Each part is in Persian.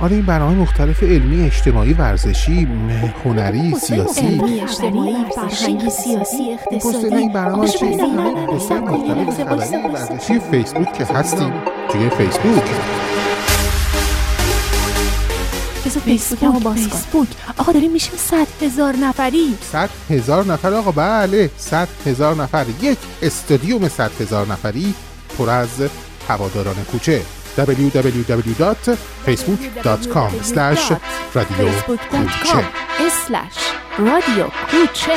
آره این برنامه مختلف علمی اجتماعی ورزشی هنری سیاسی. علمی اجتماعی فرهنگی سیاسی اقتصادی. این برنامه مختلف ورزشی فیسبوک که هستیم. توی فیسبوک. بذار باز کن فیسبوک. آقا داریم میشیم صد هزار نفری. صد هزار نفر آقا بله. صد هزار نفر. یک استادیوم صد هزار نفری پر از هواداران کوچه. www.facebook.com رادیو کوچه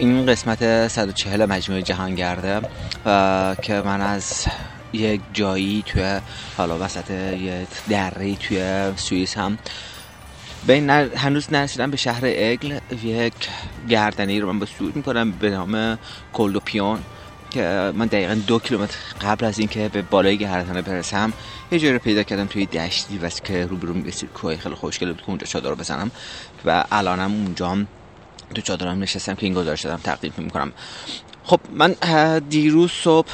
این قسمت 140 مجموعه جهانگرده و که من از یک جایی توی حالا وسط یه دره توی سوئیس هم به. هنوز نرسیدم به شهر اگل یک گردنی رو من به صعود می‌کنم به نام کلدوپیون که من دقیقا دو کیلومتر قبل از اینکه به بالای گردنه برسم یه جایی رو پیدا کردم توی دشتی بس که روبرو می‌رسید کوه خیلی خوشگل بود که اونجا چادر رو بزنم و الانم اونجا تو چادرم نشستم که این گزارش دارم تقدیم می‌کنم. خب من دیروز صبح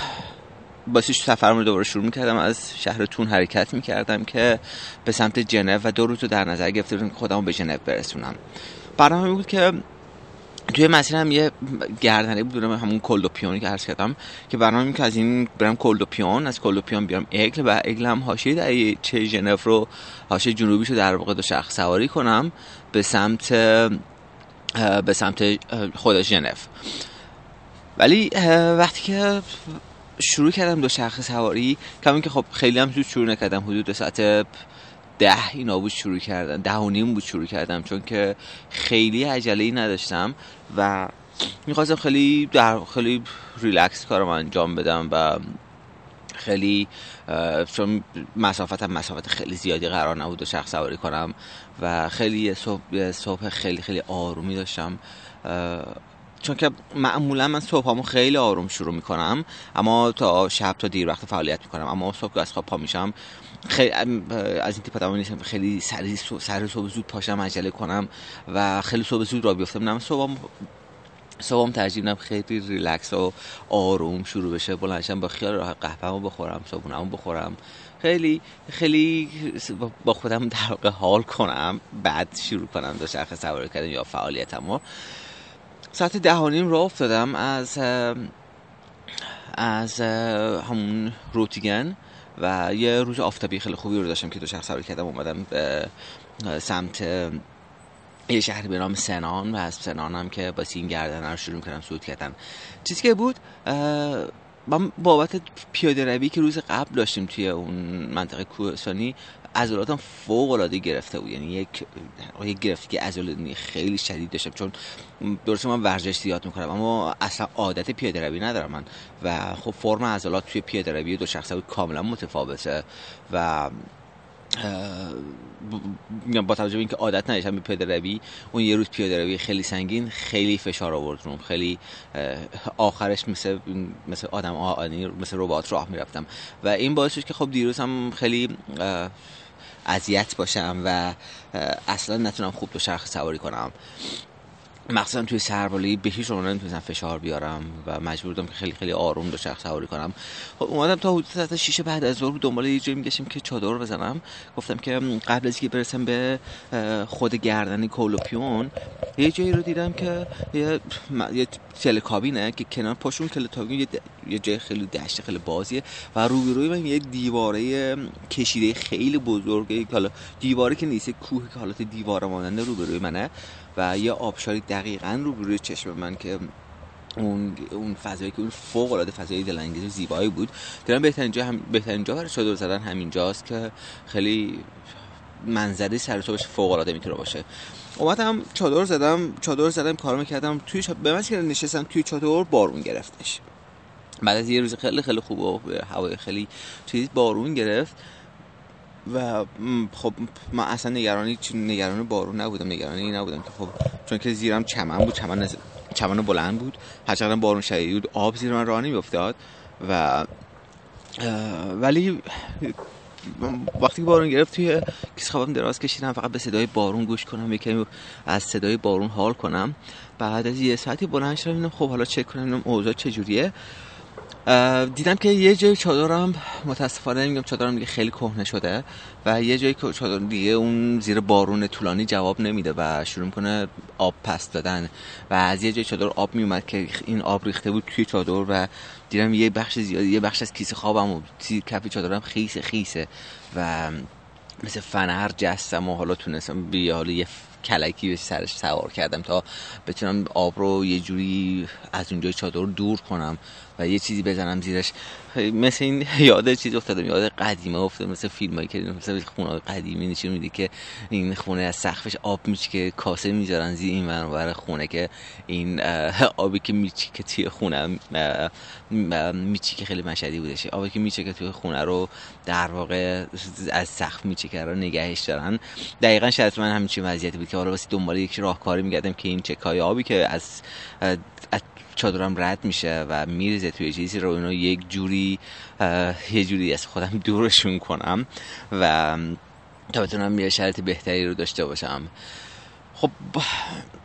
باسی سفرم رو دوباره شروع می‌کردم از شهر تون حرکت می‌کردم که به سمت جنو و دو روز رو در نظر گرفته بودم که خودم به ژنو برسونم. برنامه بود که توی مسیر هم یه گردنه بود همون کلدوپیونی که عرض کردم که برنامه که از این برم کلدوپیون از کلدوپیون بیام اگل و اگل هم حاشیه دریاچه ژنو رو حاشیه جنوبیش رو در واقع دو شخص سواری کنم به سمت به سمت خود ژنو. ولی وقتی که شروع کردم دو شخص سواری کمی که خب خیلی هم زود شروع نکردم. حدود ساعت ده اینا بود شروع کردم ده و نیم بود شروع کردم. چون که خیلی عجله نداشتم و می‌خواستم خیلی در خیلی ریلکس کارم انجام بدم و خیلی چون مسافتم مسافت خیلی زیادی قرار نبود و شخص سواری کنم و خیلی صبح, صبح خیلی خیلی آرومی داشتم. چون که معمولا من صبحامو خیلی آروم شروع می‌کنم اما تا شب تا دیر وقت فعالیت می‌کنم اما صبح که از خواب پا میشم خیلی از این تیپ آدم نیستم خیلی سر صبح زود پاشم عجله کنم و خیلی صبح زود را بیفتم نه من صبحم ترجیح میدم خیلی ریلکس و آروم شروع بشه بلندشم با خیال راحت قهوه‌مو بخورم صبحونمو بخورم. خیلی خیلی با خودم در واقع حال کنم بعد شروع کنم دو چرخ سواری کردن یا فعالیتمو. ساعت ده و نیم راه افتادم از از همون روتیگن و یه روز آفتابی خیلی خوبی رو داشتم که دو شخص سواری کردم اومدم به سمت یه شهری به نام سنان و از سنان هم که با این گردن رو شروع کردم صعود کردن. چیزی که بود من بابت پیاده روی که روز قبل داشتیم توی اون منطقه کوهستانی عضلاتم فوق العاده گرفته بود. یعنی یک یک گرفتگی عضلانی خیلی شدید داشتم. چون درسته من ورزش زیاد می‌کنم اما اصلا عادت پیاده روی ندارم من. و خب فرم عضلات توی پیاده روی دو شخصه بود کاملا متفاوته. و با توجه به اینکه عادت نداشتم به پیاده روی اون یه روز پیاده روی خیلی سنگین خیلی فشار آورد روم. خیلی آخرش مثل مثل آدم آنی مثل ربات راه می‌رفتم. و این باعث شد که خب دیروز هم خیلی اذیت باشم و اصلا نتونم خوب دو شرخ سواری کنم. مخصوصا توی سربالی به هیچ عنوان نمی‌تونستم فشار بیارم و مجبور بودم که خیلی خیلی آروم دو شخص سواری کنم. خب اومدم تا حدود ساعت 6 بعد از ظهر دنبال یه جایی میگشتم که چادر بزنم. گفتم که قبل از که برسم به خود گردن کولوپیون یه جایی رو دیدم که یه, یه تلکابینه که کنار پاشون تلکابین یه, یه جای خیلی دشت خیلی بازیه و روبروی من یک دیواره کشیده خیلی بزرگه حالا دیواره که نیست یه کوه که حالت دیواره ماننده روبروی منه. و یه آبشاری دقیقا روبروی چشم من که اون اون فضایی که اون فوق العاده فضای دلانگیز و زیبایی بود. دیدم بهترین جا هم بهترین جا برای چادر زدن همینجاست که خیلی منظره سر صبحش فوق العاده می‌تونه باشه. اومدم چادر زدم چادر زدم کارو می‌کردم توی چادر به من که نشستم توی چادر بارون گرفتش. بعد از یه روز خیلی خیلی خوب و هوای خیلی چیز بارون گرفت. و خب من اصلا نگرانی نگران بارون نبودم نگرانی نبودم که خب چون که زیرم چمن بود چمن چمن بلند بود. هرچقدر بارون شدید بود آب زیر من راه نمیافتاد و ولی وقتی که بارون گرفت توی کیس خوابم دراز کشیدم فقط به صدای بارون گوش کنم یکمی از صدای بارون حال کنم. بعد از یه ساعتی بلند شدم خب حالا چک کنم اوضاع چجوریه. دیدم که یه جای چادرم متاسفانه میگم چادرم دیگه خیلی کهنه شده و یه جایی که چادر دیگه اون زیر بارون طولانی جواب نمیده و شروع کنه آب پس دادن و از یه جای چادر آب میومد که این آب ریخته بود توی چادر و دیدم یه بخش زیادی یه بخش از کیسه خوابم و کف چادرم خیسه خیسه و مثل فنر جستم و حالا تونستم بیا حالا یه کلکی به سرش سوار کردم تا بتونم آب رو یه جوری از اونجای چادر دور کنم و یه چیزی بزنم زیرش. مثل این یاد چیزی افتادم یاد قدیمه افتاد مثل فیلم هایی که مثل خونه قدیمی نشون میده که این خونه از سقفش آب میچه که کاسه می‌ذارن زیر این ور خونه که این آبی که میچی که توی خونه میچی که خیلی مشهدی بودشه آبی که میچه که توی خونه رو در واقع از سقف میچه که رو نگهش دارن. دقیقا شاید من همین وضعیتی بود واسه دنبال یک راهکاری میگردم که این چکای آبی که از چادرم رد میشه و میریزه توی چیزی رو اینو یک جوری یه جوری از خودم دورشون کنم و تا بتونم یه شرط بهتری رو داشته باشم خب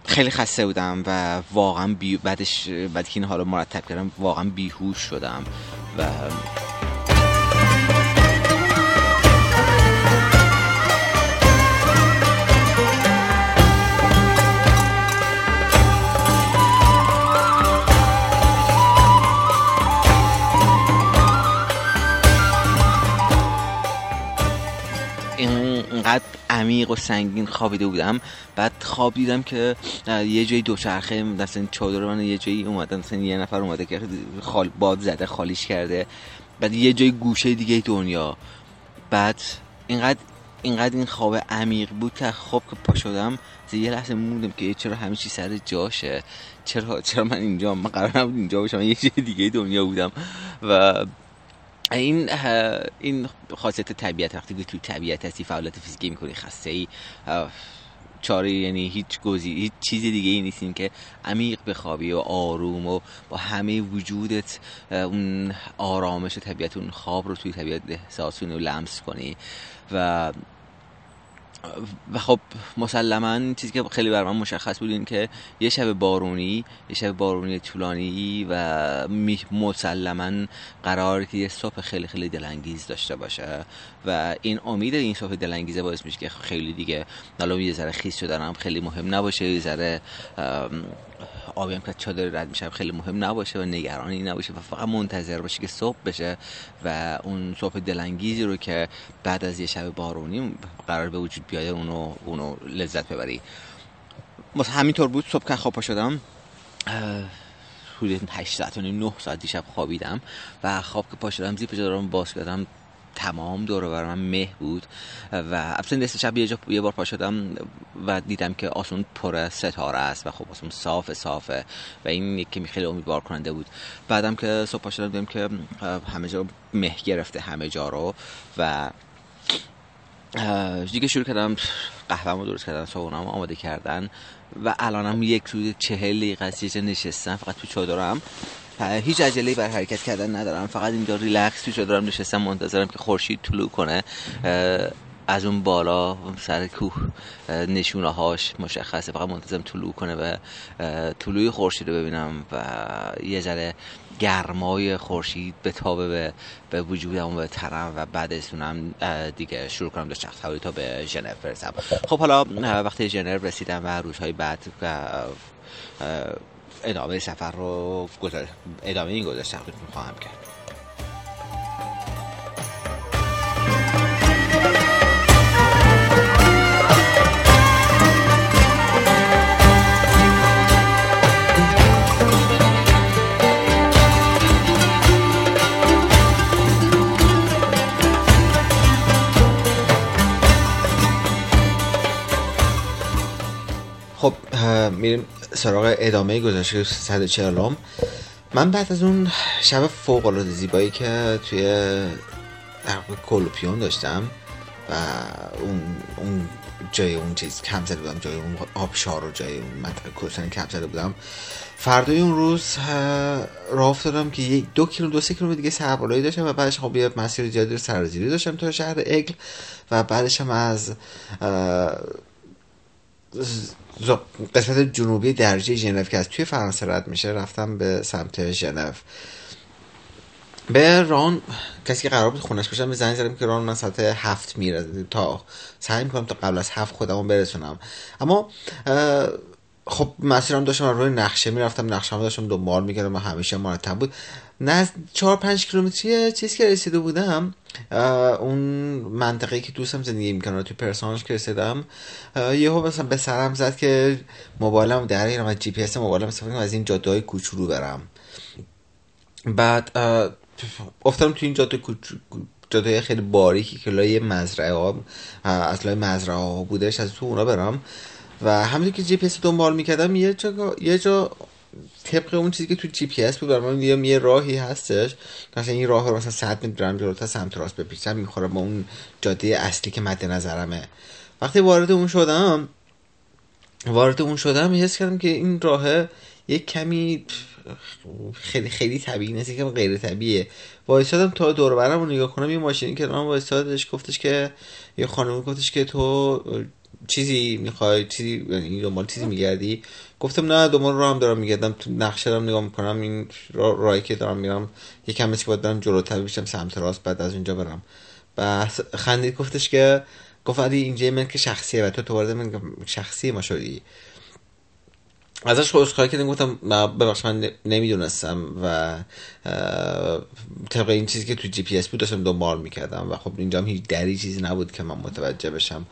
خیلی خسته بودم و واقعا. بعدش بعد که این حالا مرتب کردم واقعا بیهوش شدم و عمیق و سنگین خوابیده بودم. بعد خواب دیدم که یه جایی دوچرخه مثلا چادر من یه جایی اومده مثلا یه نفر اومده که خال باد زده خالیش کرده. بعد یه جای گوشه دیگه دنیا. بعد اینقدر اینقدر این خواب عمیق بود که خواب که پا شدم یه لحظه موندم که چرا همه چی سر جاشه. چرا چرا من اینجا من قرار نبود اینجا باشم. یه جای دیگه دنیا بودم. و این این خاصیت طبیعت وقتی که توی طبیعت هستی فعالیت فیزیکی می‌کنی خسته ای چاره یعنی هیچ گزی هیچ چیز دیگه ای نیستین که عمیق بخوابی و آروم و با همه وجودت اون آرامش طبیعت اون خواب رو توی طبیعت احساس و لمس کنی. و و خب مسلما چیزی که خیلی بر من مشخص بود این که یه شب بارونی یه شب بارونی طولانی و مسلما قرار که یه صبح خیلی خیلی دلانگیز داشته باشه و این امید این صبح دلانگیزه باعث میشه که خیلی دیگه حالا یه ذره خیس شدن خیلی مهم نباشه یه ذره آبی هم که چادر رد میشه خیلی مهم نباشه و نگرانی نباشه و فقط منتظر باشه که صبح بشه و اون صبح دلانگیزی رو که بعد از یه شب بارونی قرار به وجود بیاده اونو, اونو لذت ببری. همینطور بود. صبح که خواب شدم حدود 8 ساعت و 9 ساعت دیشب خوابیدم و خواب که پا شدم زیپ باز کردم تمام دور بر من مه بود و اصلا نصف شب یه, یه بار پا شدم و دیدم که آسمون پر ستاره است و خب آسمون صاف صافه و این یکی خیلی امیدوار کننده بود. بعدم که صبح پا شدم دیدم که همه جا مه گرفته همه جا رو و دیگه شروع کردم قهوه درست کردن صبحونم آماده کردن و الانم یک روز چهل دقیقه نشستم فقط تو چادرم. هیچ عجله بر حرکت کردن ندارم. فقط اینجا ریلکس تو دارم نشستم منتظرم که خورشید طلوع کنه. از اون بالا سر کوه نشونه هاش مشخصه. فقط منتظرم طلوع کنه و طلوع خورشید رو ببینم و یه ذره گرمای خورشید به تابه به, به وجودم و ترم و بعد از اونم دیگه شروع کنم به شخص تا به ژنو برسم. خب حالا وقتی ژنو رسیدم و روزهای بعد ادامه سفر رو ادامه این گذاشته خواهم کرد. خب میریم سراغ ادامه گذاشته 140 من بعد از اون شب فوق العاده زیبایی که توی در کلوپیون داشتم و اون اون جای اون چیز کم زده بودم جای اون آبشار و جای اون منطقه کوهستانی کم زده بودم. فردای اون روز راه افتادم که دو کیلو دو سه کیلومتر دیگه سربالایی داشتم و بعدش خب یه مسیر زیادی سرازیری داشتم تا شهر اگل و بعدش هم از قسمت جنوبی درجه ژنو که از توی فرانسه رد میشه رفتم به سمت ژنو. به ران کسی که قرار بود خونش باشم به زنگ زدم که ران من ساعت هفت میره. تا سعی می‌کنم تا قبل از هفت خودمو برسونم. اما خب مسیرم داشتم روی نقشه می‌رفتم نقشه هم داشتم دنبال می‌کردم و همیشه مرتب بود. نه چهار پنج کیلومتری چیزی که رسیده بودم اون منطقه که دوستم زندگی می‌کنم توی پرسینژ که رسیدم یهو مثلا به سرم زد که موبایلم در بیارم از جی پی اس موبایلم استفاده از این جاده های کوچولو برم. بعد افتادم توی این جاده جاده خیلی باریکی که لای مزرعه ها از لای مزرعه ها بودش از تو اونا برم. و همینطور که جی پی اس دنبال می‌کردم یه جا یه جا طبق اون چیزی که تو جی پی اس بود برام یه راهی هستش مثلا این راه رو مثلا 100 متر برم جلوتر سمت راست بپیچم می‌خوره با اون جاده اصلی که مد نظرمه. وقتی وارد اون شدم وارد اون شدم حس کردم که این راه یه کمی خیلی خیلی طبیعی نیست که غیر طبیعیه. وایسادم تا دور برم رو نگاه کنم یه ماشین که من وایسادش گفتش که یه خانم گفتش که تو چیزی می‌خوای چیزی یعنی دنبال چیزی میگردی؟ گفتم نه دنبال راه هم دارم میگردم. تو نقشه رو نگاه می‌کنم این راهی که دارم میرم یکم که باید برم جلوتر بشم سمت راست بعد از اینجا برم. بعد خندید گفتش که گفت علی اینجا من که شخصیه و تو تو من شخصی ما شدی. ازش عذرخواهی کردم گفتم ببخش من نمی‌دونستم و طبق این چیزی که تو جی پی اس بود داشتم دنبال می‌کردم و خب اینجا هم هیچ دری چیزی نبود که من متوجه بشم.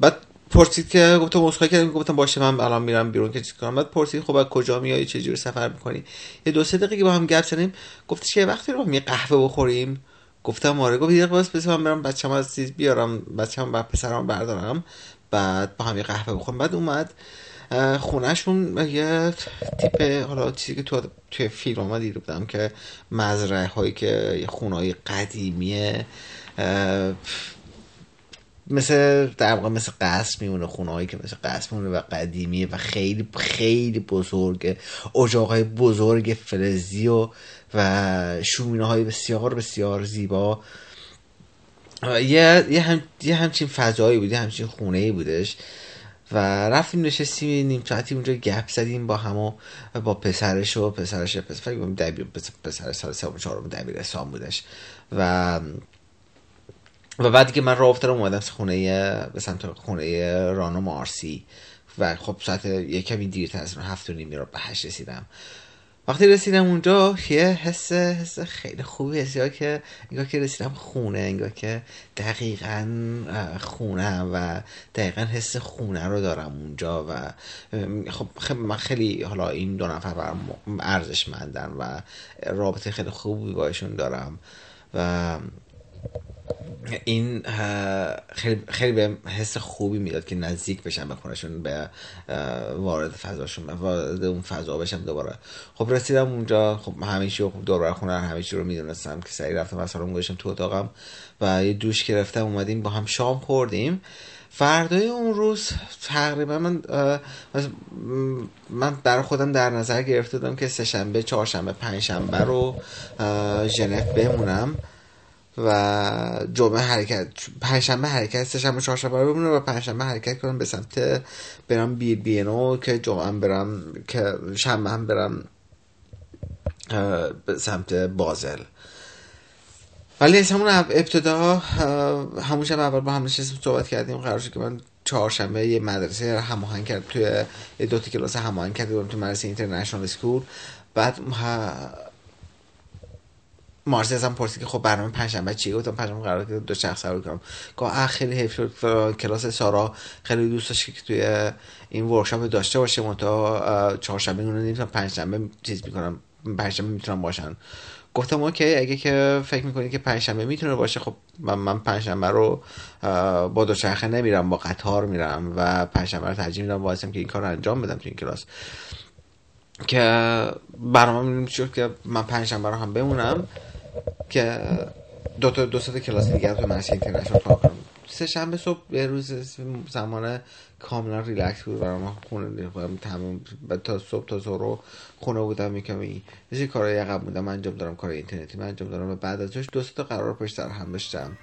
بعد پرسید که گفتم عذرخواهی کردم گفتم باشه من الان میرم بیرون که چیز کنم؟ بعد پرسید خب از کجا میای؟ چه جور سفر می‌کنی؟ یه دو سه دقیقه که با هم گپ زدیم گفتش که وقتی رو می قهوه بخوریم. گفتم آره. گفت یه دقیقه بس من برم بچه‌م از چیز بیارم بچه‌م بعد پسرم بردارم. بعد با هم یه قهوه بخوریم. بعد اومد خونهشون یه تیپ حالا چیزی که تو توی فیلم ها دیده بودم که مزرعه هایی که خونه های قدیمیه مثل در واقع مثل قصر میمونه خونه هایی که مثل قصر میمونه و قدیمیه و خیلی خیلی بزرگه اجاق بزرگ فلزی و و شومینه های بسیار بسیار زیبا. یه, یه, هم، یه همچین فضایی بود یه همچین خونه ای بودش و رفتیم نشستیم نیم ساعتی اونجا گپ زدیم با هم و با پسرش و پسرش پسر دبیر پسر سال سوم چهارم دبیرستان بودش و و بعد که من راه افتادم اومدم خونه به سمت خونه رانو مارسی. و خب ساعت یک کمی دیرتر از هفت و نیمی رو به هشت رسیدم. وقتی رسیدم اونجا یه حس حس خیلی خوبی هست که انگار که رسیدم خونه انگار که دقیقا خونه و دقیقا حس خونه رو دارم اونجا و خب من خیلی حالا این دو نفر برم ارزشمندن و رابطه خیلی خوبی باشون دارم. و این خیلی خیلی به حس خوبی می‌داد که نزدیک بشن به خونشون به وارد فضاشون وارد اون فضا بشم دوباره. خب رسیدم اونجا خب همیشه خب دور خونه همیشه رو می‌دونستم که سعی رفتم از سالن گذاشتم تو اتاقم و یه دوش گرفتم اومدیم با هم شام خوردیم. فردای اون روز تقریبا من من برای خودم در نظر گرفته بودم که سه شنبه چهارشنبه پنجشنبه رو ژنو بمونم. و جمعه حرکت پنجشنبه حرکت سهشنبه چهارشنبه رو بمونه و پنجشنبه حرکت کنم به سمت برم بی بی نو که جمعه برم که شنبه هم برم به سمت بازل. ولی از همون ابتدا همون شب اول با هم نشستیم صحبت کردیم قرار شد که من چهارشنبه یه مدرسه هماهنگ کرد توی دو تا کلاس هماهنگ کردیم تو مدرسه اینترنشنال اسکول بعد مارسی ازم پرسید که خب برنامه پنجشنبه چیه؟ گفتم پنجشنبه قرار که دو شخص سوار کنم. گفت خیلی حیف شد. کلاس سارا خیلی دوست داشت که توی این ورکشاپ داشته باشه. منتها چهارشنبه اون نمی‌تونم پنجشنبه چیز می‌کنم. پنجشنبه می‌تونم باشن. گفتم اوکی اگه که فکر می‌کنی که پنجشنبه می‌تونه باشه خب من من پنجشنبه رو با دوچرخه نمیرم با قطار میرم و پنجشنبه رو ترجیح میدم واسم که این کار رو انجام بدم تو این کلاس. که برنامه شد که من پنجشنبه رو هم بمونم. که دو تا دو تا کلاس دیگر تو مرسی اینترنشنال کار کنم. سه شنبه صبح یه روز زمان کاملا ریلکس بود برای ما خونه تمام تا صبح تا ظهر خونه بودم یکم این یه کارهای عقب بودم انجام دارم کار اینترنتی من انجام دارم و بعد ازش دو تا قرار پشت سر هم داشتم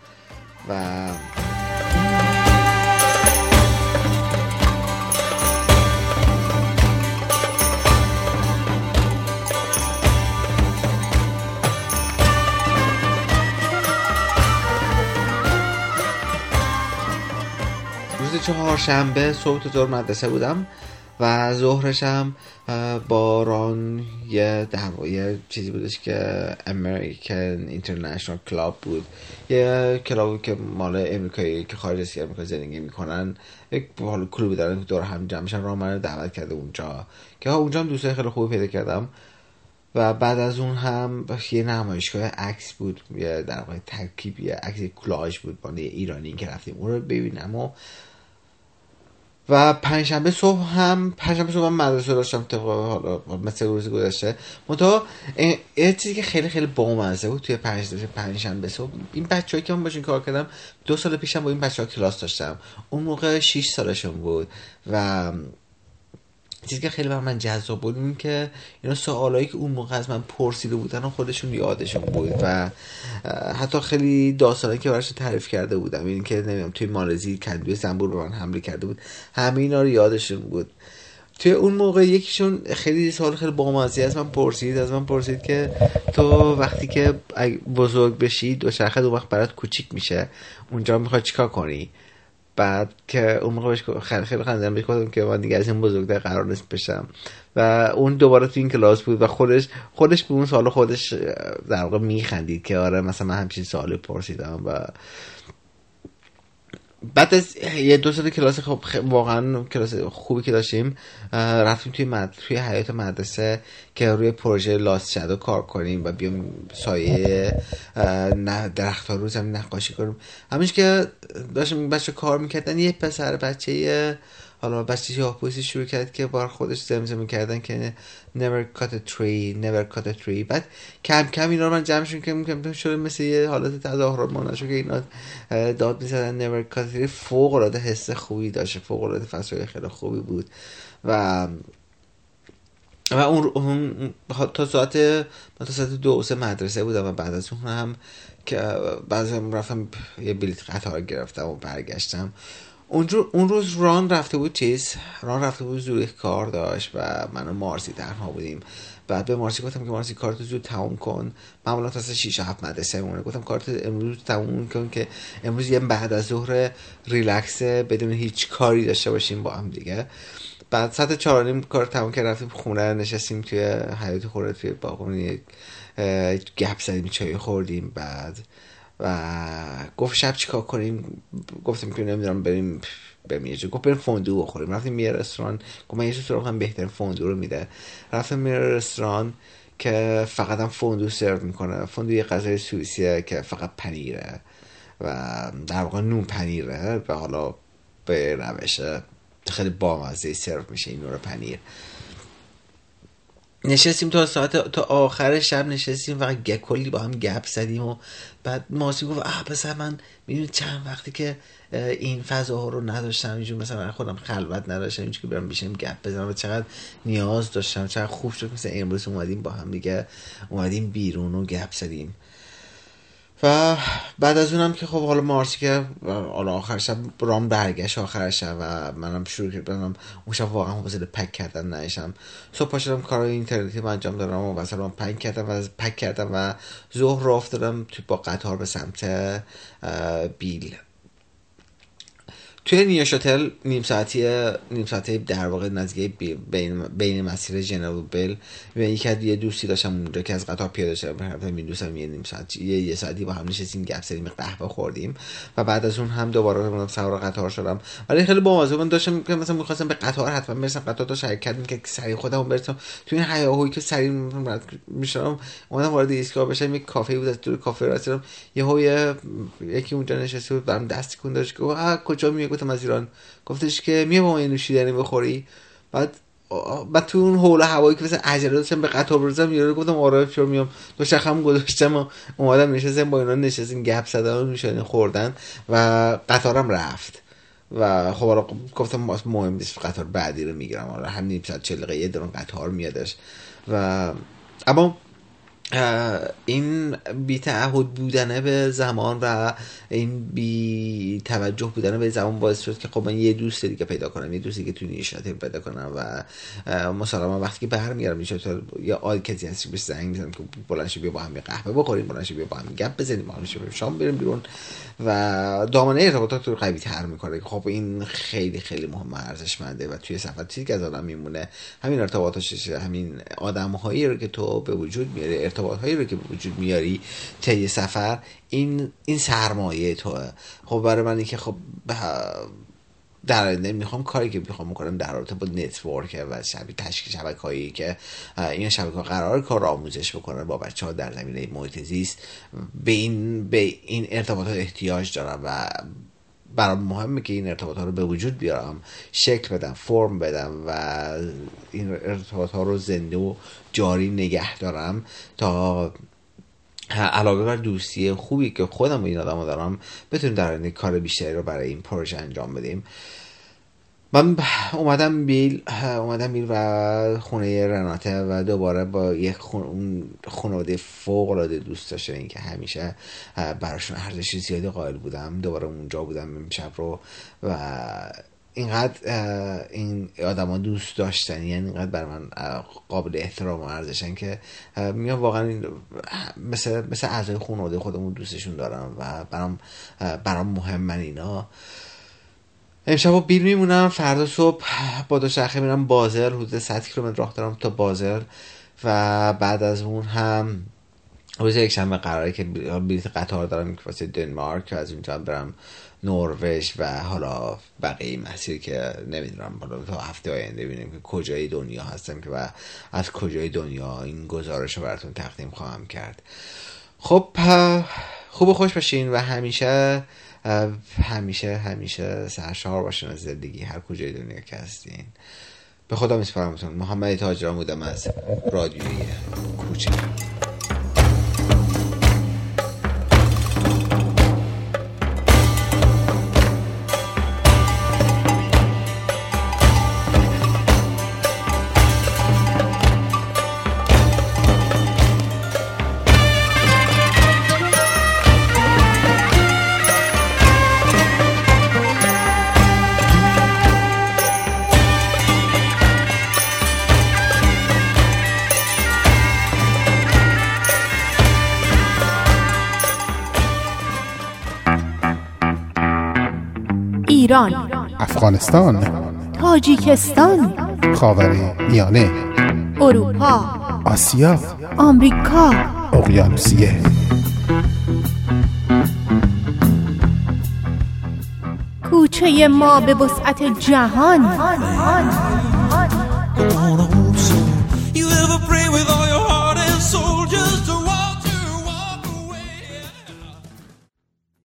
و چهارشنبه صبح ظهر مدرسه بودم و ظهرشم باران یه یه چیزی بودش که American International Club بود. یه club که مال امریکایی که خارج از امریکا زندگی می‌کنن. یک حالت کلوبی دارن که دور هم جمع میشن. را من دعوت کرده اونجا. که اونجا هم دوستای خیلی خوبی پیدا کردم. و بعد از اون هم یه نمایشگاه عکس بود. یه در واقع ترکیب یه عکس کلاژ بود. با ایرانی که رفتیم. اون رو ببینم و و پنجشنبه صبح هم پنجشنبه صبح هم مدرسه داشتم طبق حالا مثل روز گذشته. منتها یه چیزی که خیلی خیلی بامزه بود توی پنج پنجشنبه صبح. این بچه‌ای که من باشین کار کردم دو سال پیشم با این بچه ها کلاس داشتم. اون موقع 6 سالشون بود و چیزی که خیلی بر من جذاب بود این که اینا سوالایی که اون موقع از من پرسیده بودن و خودشون یادشون بود و حتی خیلی داستانی که براش تعریف کرده بودم. این که نمی‌دونم توی مالزی کندوی زنبور به من حمله کرده بود. همه اینا رو یادشون بود. توی اون موقع یکیشون خیلی سوال خیلی بامزه از من پرسید از من پرسید که تو وقتی که بزرگ بشی دوچرخه دو وقت برات کوچیک میشه اونجا می‌خوای چیکار کنی؟ بعد که اون موقع بهش خیلی خیلی خندم بهش گفتم که من دیگه از این بزرگتر قرار نیست بشم. و اون دوباره تو این کلاس بود و خودش خودش به اون سوال خودش در واقع میخندید که آره مثلا من همچین سوالی پرسیدم و بعد از یه دو سال کلاس خب واقعا کلاس خوبی که داشتیم رفتیم توی مد... توی حیات مدرسه که روی پروژه لاست شدو کار کنیم و بیام سایه نه درخت ها رو زمین نقاشی کنیم. همینش که داشتیم بچه کار می‌کردن یه پسر بچه حالا بچه سیاه پوستی شروع کرد که بار خودش زمزمه کردن که never cut a tree never cut a tree. بعد کم کم اینا رو من جمعشون که می‌کنم شده مثل یه حالت تظاهرات مانده که اینا داد می‌زدن never cut a tree. فوق العاده حس خوبی داشته فوق العاده فصل خیلی خوبی بود. و و اون, تا ساعت تا ساعت دو سه مدرسه بودم و بعد از اون هم که از رفتم یه بلیت قطار گرفتم و برگشتم. اون روز ران رفته بود چیز؟ ران رفته بود زوریخ کار داشت و من و مارسی تنها بودیم. بعد به مارسی گفتم که مارسی کارتو زود تموم کن. معمولا تا 6 7 مدرسه می‌مونه. گفتم کارت امروز تموم کن که امروز یه بعد از ظهر ریلکس بدون هیچ کاری داشته باشیم با هم دیگه. بعد ساعت چهار نیم کار تموم که رفتیم خونه نشستیم توی حیاط خونه توی باغون گپ زدیم چای خوردیم. بعد و گفت شب چیکار کنیم؟ گفتیم که نمی‌دونم بریم بریم یه گفت بریم fondue بخوریم. رفتیم یه رستوران. گفت من یه سراغ دارم بهترین fondue رو میده. رفتیم یه رستوران که فقط هم فوندو سرو می‌کنه. فوندو یه غذای سوئیسیه که فقط پنیره و در واقع نون پنیره و حالا به روش خیلی بامزه سرو میشه این نور پنیر. نشستیم تا ساعت تا آخر شب نشستیم فقط کلی با هم گپ زدیم و بعد ماسی گفت اه پسر من می‌دونی چند وقتی که این فضاها رو نداشتم اینجور مثلا خودم خلوت نداشتم اینجور که برم بیشم گپ بزنم و چقدر نیاز داشتم چقدر خوب شد مثل امروز اومدیم با هم دیگه اومدیم بیرون و گپ زدیم. و بعد از اونم که خب حالا مارسی که حالا آخر شب رام برگشت آخر شب و منم شروع کردم اون شب واقعا حوصله پک کردن نشم صبح پاشدم کارهای اینترنتی من انجام دارم و مثلا پک کردم و پک کردم و ظهر رو افتادم تو با قطار به سمت بیل. توی نیوش هتل نیم ساعتی نیم ساعتی در واقع نزدیک بین بین مسیر جنرال بل و یکی از یه دوستی داشتم اونجا که از قطار پیاده شدم. رفتم این دوستم یه نیم ساعت یه, یه ساعتی با هم نشستیم گپ زدیم قهوه خوردیم. و بعد از اون هم دوباره سوار قطار شدم. ولی خیلی بامزه من داشتم که مثلا می‌خواستم به قطار حتما برسم. قطار داشت حرکت که سری خودم برسم. تو این هیاهویی که سری میشم اومدم وارد ایستگاه بشم. یک کافه بود از دور کافه رسیدم. یه یکی اونجا نشسته بود برام دست کن داشت. گفت کجا میگه گفتم از ایران. گفتش که میه با ما نوشیدنی بخوری. بعد و تو اون حول هوایی که مثلا عجله داشتم به قطار برسم یارو گفتم آره چرا میام؟ دو شخم گذاشتم و اومدم نشستم با اینا نشستیم گپ زدن و نوشانی خوردن و قطارم رفت. و خب گفتم مهم نیست قطار بعدی رو می‌گیرم. آره همین ساعت 40 دقیقه درون قطار میادش و اما این بی تعهد بودنه به زمان و این بی توجه بودنه به زمان باعث شد که خب من یه دوست دیگه پیدا کنم یه دوستی که تو نیشته پیدا کنم و مسلما وقتی که برمیگردم میشه تو یا آل کسی هستی بهش زنگ می‌زنم که بلنشی بیا با هم قهوه بخوریم بلنشی بیا با هم گپ بزنیم با هم شام بریم بیرون و دامنه ارتباطات رو قوی تر می‌کنه خب این خیلی خیلی مهم ارزشمنده و توی سفر چیزی که از آدم میمونه همین ارتباطات همین آدم هایی رو که تو به وجود میاری ارتباط هایی رو که وجود میاری طی سفر این این سرمایه توه. خب برای من که خب در آینده می‌خوام کاری که می‌خوام می‌کنم در رابطه با نتورک و شبکه تشکیل شبکه هایی که این شبکه قرار کار آموزش بکنن با بچه ها در زمینه محیط زیست به این به این ارتباطات احتیاج دارم و برام مهمه که این ارتباط ها رو به وجود بیارم شکل بدم فرم بدم و این ارتباط ها رو زنده و جاری نگه دارم تا علاوه بر دوستی خوبی که خودم و این آدم دارم بتونیم در این کار بیشتری رو برای این پروژه انجام بدیم. من اومدم بیل اومدم بیل و خونه رناته و دوباره با یک. خانواده فوق العاده دوست داشته این که همیشه براشون ارزش زیادی قائل بودم دوباره اونجا بودم امشب رو و اینقدر این آدما دوست داشتن یعنی اینقدر بر من قابل احترام و ارزشن که میام واقعا مثل مثل اعضای خانواده خودمون دوستشون دارم و برام برام مهم من اینا امشب با بیل میمونم فردا صبح با دو شخه میرم بازل حدود 100 کیلومتر راه دارم تا بازل و بعد از اون هم روز یک شنبه قراره که بلیط قطار دارم واسه دنمارک از اونجا برم نروژ و حالا بقیه مسیر که نمی‌دونم حالا تا هفته آینده ببینیم که کجای دنیا هستم که و از کجای دنیا این گزارش رو براتون تقدیم خواهم کرد. خب خوب و خوش باشین و همیشه همیشه همیشه سرشار باشین از زندگی هر کجای دنیا که هستین. به خدا میسپارمتون محمد تاجران بودم از رادیوی کوچه. ایران. افغانستان. تاجیکستان. خاور میانه. اروپا. آسیا. آمریکا. اقیانوسیه. کوچه ما به وسعت جهان.